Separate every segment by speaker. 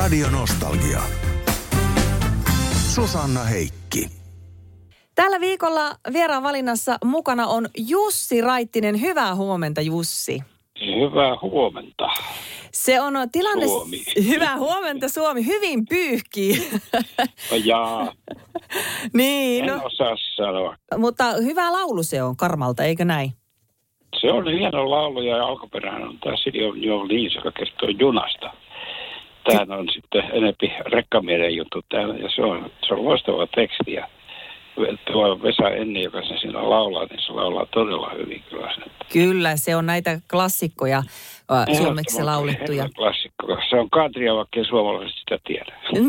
Speaker 1: Radio Nostalgia. Susanna Heikki.
Speaker 2: Tällä viikolla vieraan valinnassa mukana on Jussi Raittinen. Hyvää huomenta Jussi.
Speaker 3: Hyvää huomenta.
Speaker 2: Se on tilanne...
Speaker 3: Suomi.
Speaker 2: Hyvää huomenta Suomi. Hyvin pyyhkii.
Speaker 3: Jaa,
Speaker 2: niin,
Speaker 3: en
Speaker 2: no,
Speaker 3: osaa sanoa.
Speaker 2: mutta hyvä laulu se on Karmalta, eikö näin?
Speaker 3: Se on hieno laulu ja alkuperäinen on tämä Siljo Liis, joka kertoo junasta. Tämähän on sitten enempi rekkamielen juttu täällä ja se on, se on loistava teksti ja tuo Vesa Enni, joka sen siinä laulaa, niin se laulaa todella hyvin kyllä.
Speaker 2: Kyllä, se on näitä klassikkoja ä, suomeksi laulettuja.
Speaker 3: Klassikko. Se on Katria, vaikka ei suomalaiset sitä tiedä.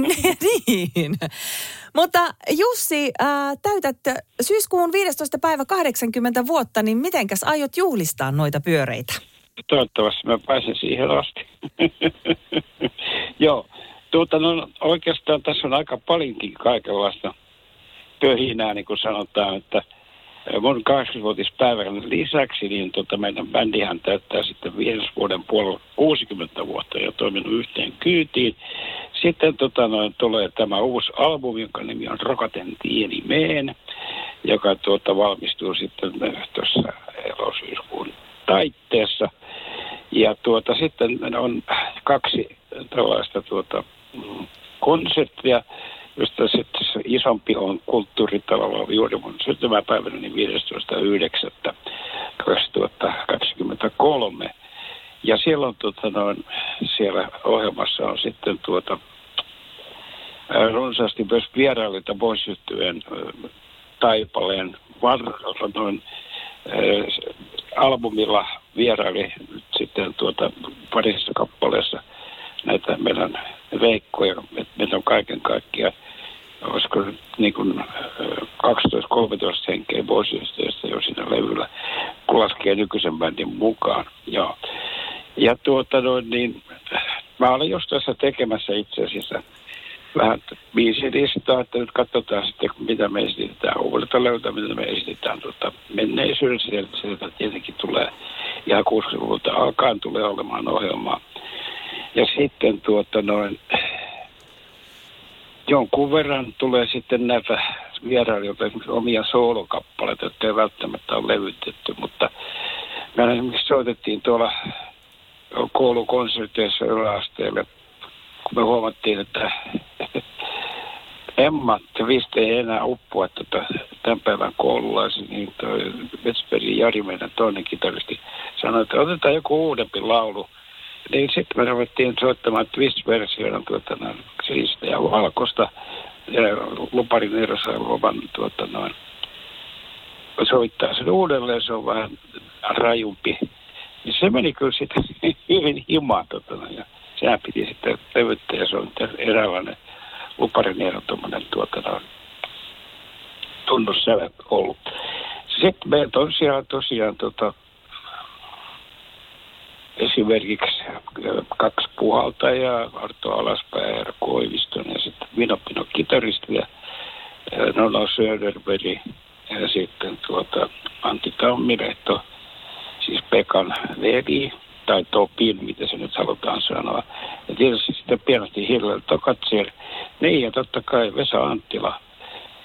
Speaker 2: niin. Mutta Jussi, ää, täytät syyskuun 15. päivä 80 vuotta, niin mitenkäs aiot juhlistaa noita pyöreitä?
Speaker 3: Toivottavasti mä pääsen siihen asti. Joo, tuota, no, oikeastaan tässä on aika paljonkin kaikenlaista pöhinää, niin kuin sanotaan, että mun 80-vuotispäivän lisäksi, niin tota, meidän bändihän täyttää sitten viides vuoden puolella 60 vuotta ja toiminut yhteen kyytiin. Sitten tota, noin, tulee tämä uusi albumi, jonka nimi on Rokaten tieni meen, joka tuota, valmistuu sitten tuossa elosyyskuun taitteessa. Ja tuota, sitten on kaksi tällaista tuota, mm, konserttia, josta sitten se isompi on kulttuuritalolla juuri mun syntymäpäivänä, niin 15.9.2023. Ja siellä on tuota, noin, siellä ohjelmassa on sitten tuota, runsaasti myös vierailijoita poisyhtyeen taipaleen varrella noin albumilla vieraili nyt sitten tuota parissa kappaleessa näitä meidän veikkoja, että meitä on kaiken kaikkiaan, olisiko niin kuin äh, 12-13 henkeä vuosiyhteisöstä jo siinä levyllä, kun laskee nykyisen bändin mukaan. Ja, ja tuota noin, niin mä olen just tässä tekemässä itse asiassa vähän biisilistaa, että nyt katsotaan sitten, mitä me esitetään uudelta löytä, mitä me esitetään tuota menneisyydessä. Sieltä tietenkin tulee ihan 60-luvulta alkaen tulee olemaan ohjelmaa. Ja sitten tuota noin, jonkun verran tulee sitten näitä vierailijoilta esimerkiksi omia soolokappaleita, jotka ei välttämättä ole levytetty, mutta me esimerkiksi soitettiin tuolla koulukonserteissa yläasteelle, kun me huomattiin, että Emma Twist ei enää uppoa tota, tämän päivän koululaisen, niin toi Jari, meidän toinen kitaristi, sanoi, että otetaan joku uudempi laulu. Niin sitten me ruvettiin soittamaan Twist-versioina tuota, noin, sinistä ja valkoista. Ja Luparin erossa luvan tuota, noin, soittaa sen uudelleen, se on vähän rajumpi. Niin se meni kyllä sitten hyvin himaan. Tota, ja sehän piti sitten levyttää ja se on eräänlainen Luparin ero tuommoinen tuota, noin, tunnussävä ollut. Sitten meillä tosiaan, tosiaan tota, esimerkiksi kaksi puhaltajaa, Arto Alaspää ja Koiviston ja sitten Mino Pino kitaristi ja Nono Söderberg ja sitten tuota Antti Tammirehto, siis Pekan veli tai Topin, mitä se nyt halutaan sanoa. Ja tietysti sitten pienesti Hillel Tokatsier. Niin ja totta kai Vesa Anttila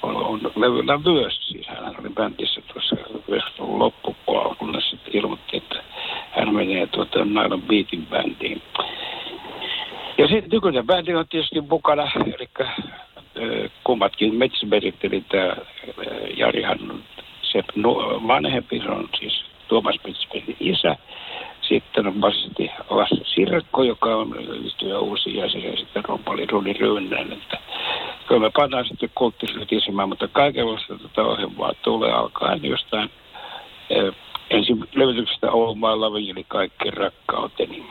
Speaker 3: on, on levyllä myös. Siis hän oli bändissä tuossa 90-luvun loppupuolella, kunnes sitten ilmoitti, että hän menee tuota Nylon Beatin bändiin. Ja sitten nykyinen bändi on tietysti mukana, eli äh, kummatkin Metsäberit, eli tämä Jarihan on se vanhempi, se on siis Tuomas Metsäberin isä. Sitten on bassisti Lasse Sirkko, joka on yhdistyä uusi jäsen, ja sitten rompali Rudi Ryynänen. Että kyllä me pannaan sitten kulttisytisemään, mutta kaikenlaista tätä ohjelmaa tulee alkaen jostain ensin levityksestä Oulumaalla viili kaikki rakkauteni.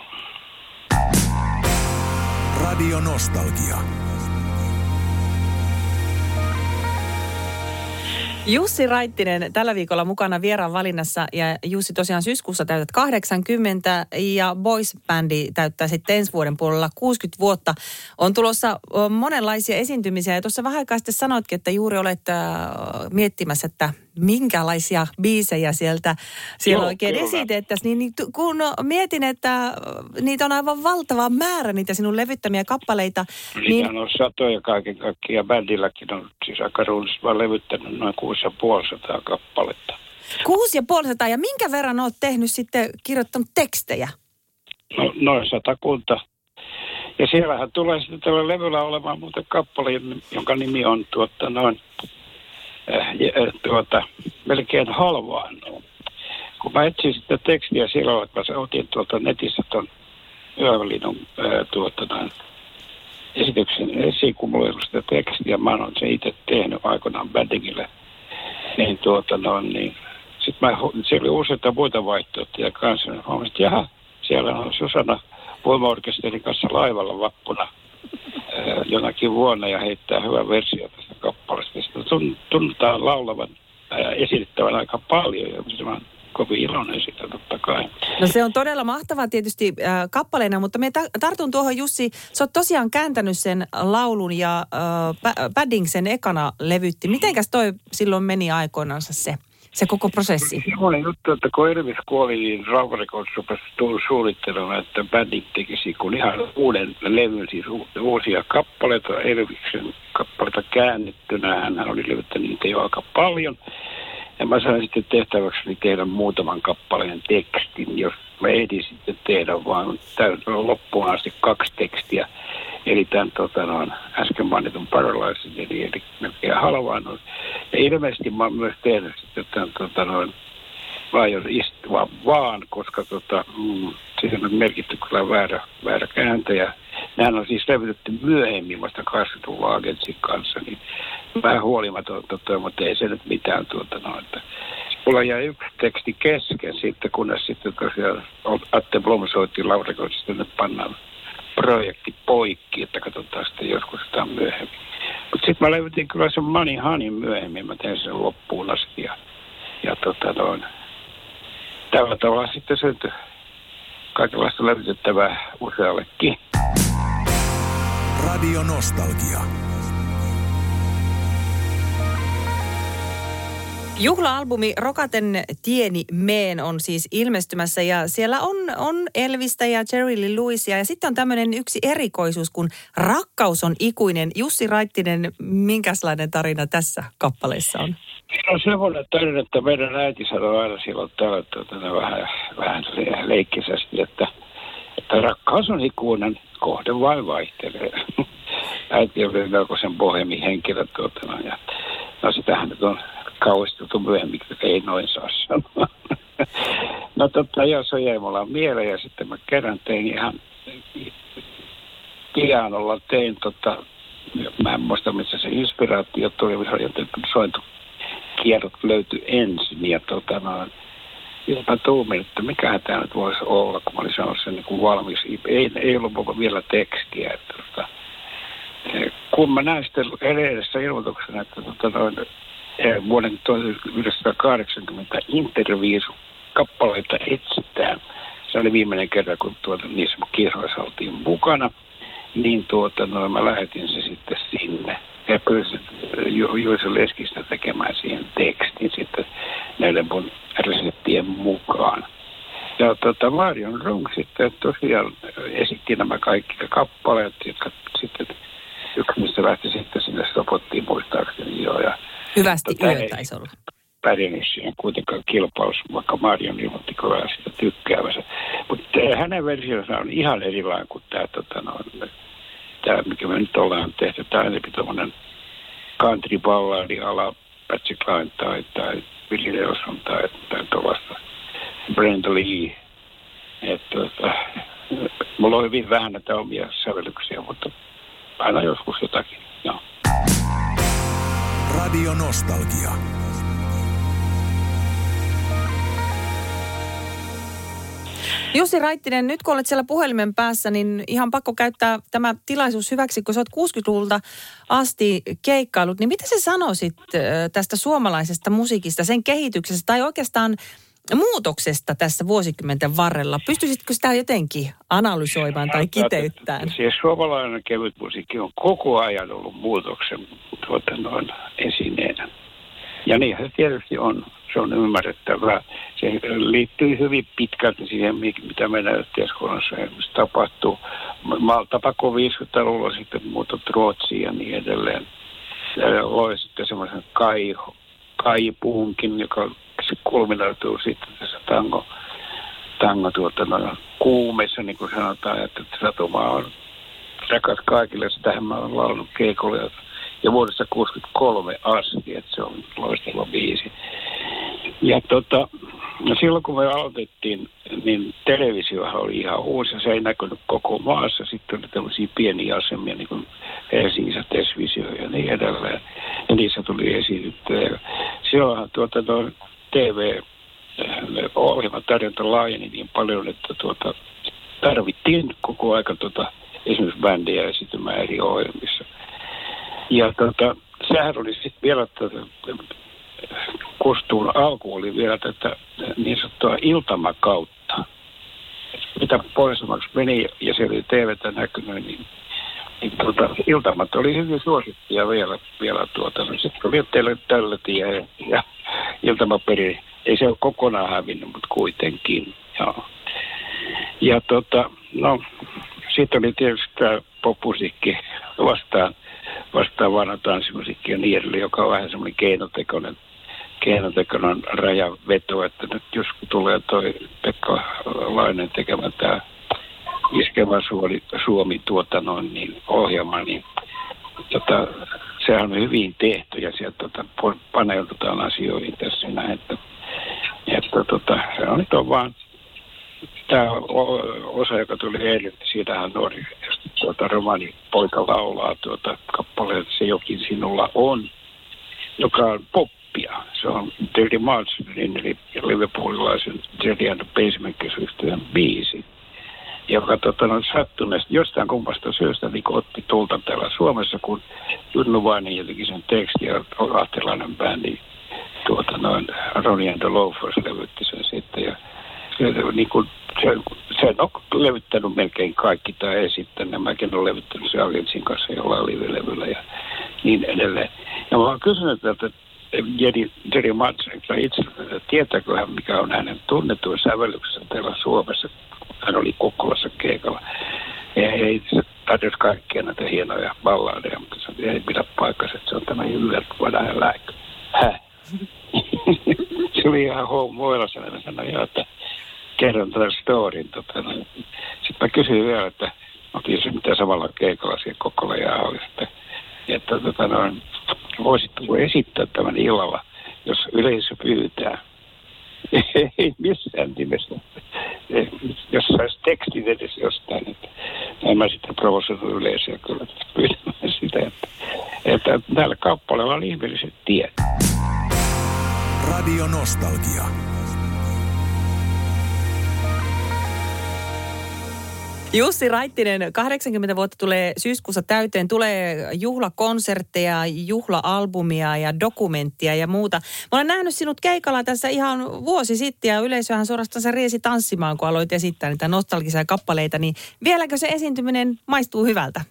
Speaker 1: Radio Nostalgia.
Speaker 2: Jussi Raittinen tällä viikolla mukana vieraan valinnassa ja Jussi tosiaan syyskuussa täytät 80 ja Boys Bandi täyttää sitten ensi vuoden puolella 60 vuotta. On tulossa monenlaisia esiintymisiä ja tuossa vähän aikaa sitten sanoitkin, että juuri olet miettimässä, että minkälaisia biisejä sieltä siellä
Speaker 3: Joo,
Speaker 2: oikein
Speaker 3: kyllä.
Speaker 2: esitettäisiin. Niin, niin kun mietin, että niitä on aivan valtava määrä niitä sinun levyttämiä kappaleita, niin
Speaker 3: Niitä on satoja kaiken kaikkiaan. Bändilläkin on siis oon levyttänyt noin 6500 kappaletta.
Speaker 2: kuusi ja minkä verran olet tehnyt sitten, kirjoittanut tekstejä?
Speaker 3: No, noin satakunta. Ja siellähän tulee sitten tällä levyllä olemaan muuten kappale, jonka nimi on tuota noin, äh, äh, tuota, melkein halvaan. Kun mä etsin sitä tekstiä silloin, että mä otin tuolta netistä tuon Yövälinun äh, tuota esityksen esiin, kun mulla ollut sitä tekstiä. Mä oon se itse tehnyt aikoinaan Bändingille. Niin tuota noin, niin sitten mä, siellä oli useita muita vaihtoehtoja kanssa. Mä huomasin, että jaha, siellä on Susanna voimaorkesterin kanssa laivalla vappuna jonakin vuonna ja heittää hyvän versio tästä kappaleesta. Sitä tun- tunnutaan laulavan ää, esitettävän aika paljon ja mä oon kovin iloinen siitä totta kai.
Speaker 2: No se on todella mahtavaa tietysti äh, kappaleena, mutta me ta- tartun tuohon Jussi, sä oot tosiaan kääntänyt sen laulun ja äh, Padding sen ekana levytti. Mitenkäs toi silloin meni aikoinansa se, se koko prosessi?
Speaker 3: Semmoinen juttu, että kun Elvis kuoli, niin Rauha Records rupesi suunnittelemaan, että bändi tekisi kun ihan uuden levyn, siis uusia kappaleita, Elviksen kappaleita käännettynä. Hän oli levyttänyt niitä jo aika paljon. Ja mä sain sitten tehtäväksi tehdä muutaman kappaleen tekstin, jos mä ehdin sitten tehdä vaan loppuun asti kaksi tekstiä. Eli tämän tota, noin, äsken mainitun Paralyzin, eli, eli melkein halvaan. Ja ilmeisesti mä oon myös tehnyt sitten tämän tota, noin, Lion vaan, koska tota, mm, siihen on merkitty kyllä väärä, väärä kääntäjä. Nämä on siis levytetty myöhemmin vasta 80-luvun agentsin kanssa, niin vähän huolimaton, tota, mutta ei se nyt mitään tuota noin. Että Mulla jäi yksi teksti kesken sitten, kunnes sitten tosiaan Atte Blom soitti Laurikoista, että nyt pannaan projekti poikki, että katsotaan sitten joskus sitä myöhemmin. Mutta sitten mä levytin kyllä sen Money Honey myöhemmin, mä tein sen loppuun asti ja, ja tota noin, tällä tavalla sitten syntyi kaikenlaista levytettävää useallekin.
Speaker 1: Radio Nostalgia.
Speaker 2: Juhla-albumi Rokaten tieni meen on siis ilmestymässä ja siellä on, on Elvistä ja Jerry Lee Lewisia ja sitten on tämmöinen yksi erikoisuus, kun rakkaus on ikuinen. Jussi Raittinen, minkälainen tarina tässä kappaleessa on?
Speaker 3: No semmoinen tarina, että meidän äiti sanoi aina silloin täällä tuota, vähän, vähän leikkisästi, että, että rakkaus on ikuinen, kohde vain vaihtelee. Äiti oli melkoisen bohemin henkilö no, ja no sitähän nyt on kauhisteltu myöhemmin, että ei noin saa sanoa. no totta, joo, se jäi mulla mieleen ja sitten mä kerran tein ihan pianolla tein tota, mä en muista missä se inspiraatio tuli, se oli sointu kierrot löytyi ensin ja tota noin, mä tuumin, että mikähän tämä nyt voisi olla, kun mä olin saanut sen niin kuin valmis. Ei, ei ollut vielä tekstiä. Että, tota, kun mä näin sitten edessä ilmoituksena, että tota noin, vuoden 1980 interviisu kappaleita etsitään. Se oli viimeinen kerta, kun tuota, niissä kisoissa oltiin mukana. Niin tuota, no, mä lähetin se sitten sinne. Ja pyysin Ju- Juiso Leskistä tekemään siihen tekstin sitten näiden mun reseptien mukaan. Ja tota, Marion Rung sitten tosiaan esitti nämä kaikki kappaleet, jotka sitten yksi mistä lähti sitten sinne sopottiin muistaakseni jo. Ja
Speaker 2: Hyvästi
Speaker 3: Tota,
Speaker 2: yö taisi olla.
Speaker 3: pärjännyt siihen kuitenkaan kilpailussa, vaikka Marion ilmoitti kovaa sitä tykkäävänsä. Mutta hänen versionsa on ihan erilainen kuin tämä, tota, no, tämä mikä me nyt ollaan tehty. Tämä on enemmän tuommoinen country balladi ala Patsy Cline tai, tai Billy Nelson tai, tai tuollaista Brenda Lee. Että, tota, mulla on hyvin vähän näitä omia sävellyksiä, mutta aina joskus jotakin. Joo.
Speaker 1: Radio Nostalgia.
Speaker 2: Jussi Raittinen, nyt kun olet siellä puhelimen päässä, niin ihan pakko käyttää tämä tilaisuus hyväksi, kun sä oot 60-luvulta asti keikkailut, niin mitä sä sanoisit tästä suomalaisesta musiikista, sen kehityksestä tai oikeastaan muutoksesta tässä vuosikymmenten varrella? Pystyisitkö sitä jotenkin analysoimaan tai kiteyttämään?
Speaker 3: Siis suomalainen kevyt musiikki on koko ajan ollut muutoksen tuota, noin esineenä. Ja niin se tietysti on. Se on ymmärrettävää. Se liittyy hyvin pitkälti siihen, mitä meidän yhteiskunnassa tapahtuu. Maltapako 50-luvulla sitten muutot Ruotsiin ja niin edelleen. Ja loi sitten semmoisen kai, kaipuunkin, joka se kulminoituu sitten tässä tango, tango tuota, no, kuumessa, niin kuin sanotaan, että satuma on rakas kaikille. Sitähän mä oon laulanut keikolle ja vuodesta 63 asti, että se on loistava biisi. Ja tota, no silloin kun me aloitettiin, niin televisiohan oli ihan uusi ja se ei näkynyt koko maassa. Sitten oli tämmöisiä pieniä asemia, niin kuin Helsingissä Tesvisio ja niin edelleen. Ja niissä tuli esityttyä. Silloinhan tuota, no, TV tarjonta laajeni niin paljon, että tuota, tarvittiin koko aika tuota, esimerkiksi bändiä esitymään eri ohjelmissa. Ja tota, sehän oli sitten vielä tätä, kostuun alku oli vielä tätä niin sanottua iltamakautta. Mitä pohjoisemmaksi meni ja se oli TVtä näkynyt, niin, niin tuota, iltamat oli hyvin suosittuja vielä, vielä tuota. No, sitten oli teille tällä tie ja, ja iltamaperi, ei se ole kokonaan hävinnyt, mutta kuitenkin. Joo. Ja tota, no, sitten oli tietysti tämä popmusiikki vastaan vastaavana tanssimusiikki ja niin edelleen, joka on vähän semmoinen keinotekoinen, keinotekoinen rajaveto, että nyt jos tulee toi Pekka Lainen tekemä tämä iskevä Suomi, Suomi tuota noin, niin ohjelma, niin tota, sehän on hyvin tehty ja sieltä tota, paneudutaan asioihin tässä näin, että, että tota, se on nyt on vaan tämä osa, joka tuli eilen, niin siitähän nuori tuota, romani poika laulaa tuota kappaleen Se jokin sinulla on, joka on poppia. Se on Dirty Martinin eli Liverpoolilaisen Jelly and Pacemaker biisi joka tota, on sattuneesti jostain kummasta syystä niin otti tulta täällä Suomessa, kun Junnu Vainen jotenkin sen teksti ja lahtelainen bändi tuota noin Ronnie and the Loafers levytti sen sitten ja niin kuin se, se on levyttänyt melkein kaikki tai esittänyt. Mäkin olen levyttänyt se Aliensin kanssa jollain live-levyllä ja niin edelleen. Ja mä oon kysynyt tältä Jerry, Jerry Matsenilta itse, että tietääkö hän, mikä on hänen tunnetuin sävellyksensä täällä Suomessa. Hän oli Kokkolassa keikalla. Ja ei tarjosi kaikkia näitä hienoja balladeja, mutta se ei pidä paikkansa, että se on tämä Jyvert Vadajan lääkö. Häh? se oli ihan hoimuilla sanoi, että kerron tätä storin. Tota, no. Sitten mä kysyin vielä, että otin se mitä samalla keikalla siellä Kokkola ja oli, että, että tota, no, voisitko esittää tämän illalla, jos yleisö pyytää. Ei missään nimessä. Jos saisi tekstin edes jostain, että en mä sitten provosoinut yleisöä kyllä pyytämään sitä, että, että täällä kappaleella on ihmiset tiet.
Speaker 1: Radio Nostalgia.
Speaker 2: Jussi Raittinen, 80 vuotta tulee syyskuussa täyteen. Tulee juhlakonsertteja, juhlaalbumia ja dokumenttia ja muuta. Mä olen nähnyt sinut keikalla tässä ihan vuosi sitten ja yleisöhän suorastaan riesi tanssimaan, kun aloit esittää niitä nostalgisia kappaleita. Niin vieläkö se esiintyminen maistuu hyvältä?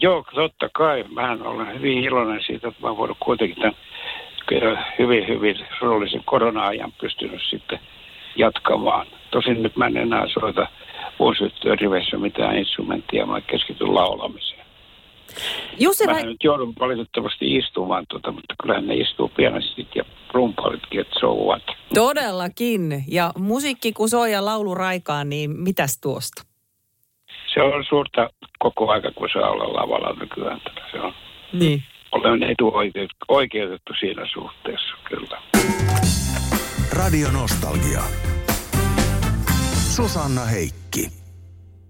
Speaker 3: Joo, totta kai. Mä olen hyvin iloinen siitä, että mä voinut kuitenkin tämän hyvin, hyvin surullisen korona-ajan pystynyt sitten jatkamaan. Tosin nyt mä en enää soita vuosiyhtiön riveissä mitään instrumenttia, mä keskityn laulamiseen. Jussi Mä nyt joudun valitettavasti istumaan, tuota, mutta kyllähän ne istuu pienesti ja rumpalitkin, että so what.
Speaker 2: Todellakin. Ja musiikki kun soi ja laulu raikaan, niin mitäs tuosta?
Speaker 3: Se on suurta koko aika, kun saa olla lavalla nykyään. Se on.
Speaker 2: Niin.
Speaker 3: Olen etuoikeutettu siinä suhteessa, kyllä.
Speaker 1: Radio Nostalgia. Susanna Heikki.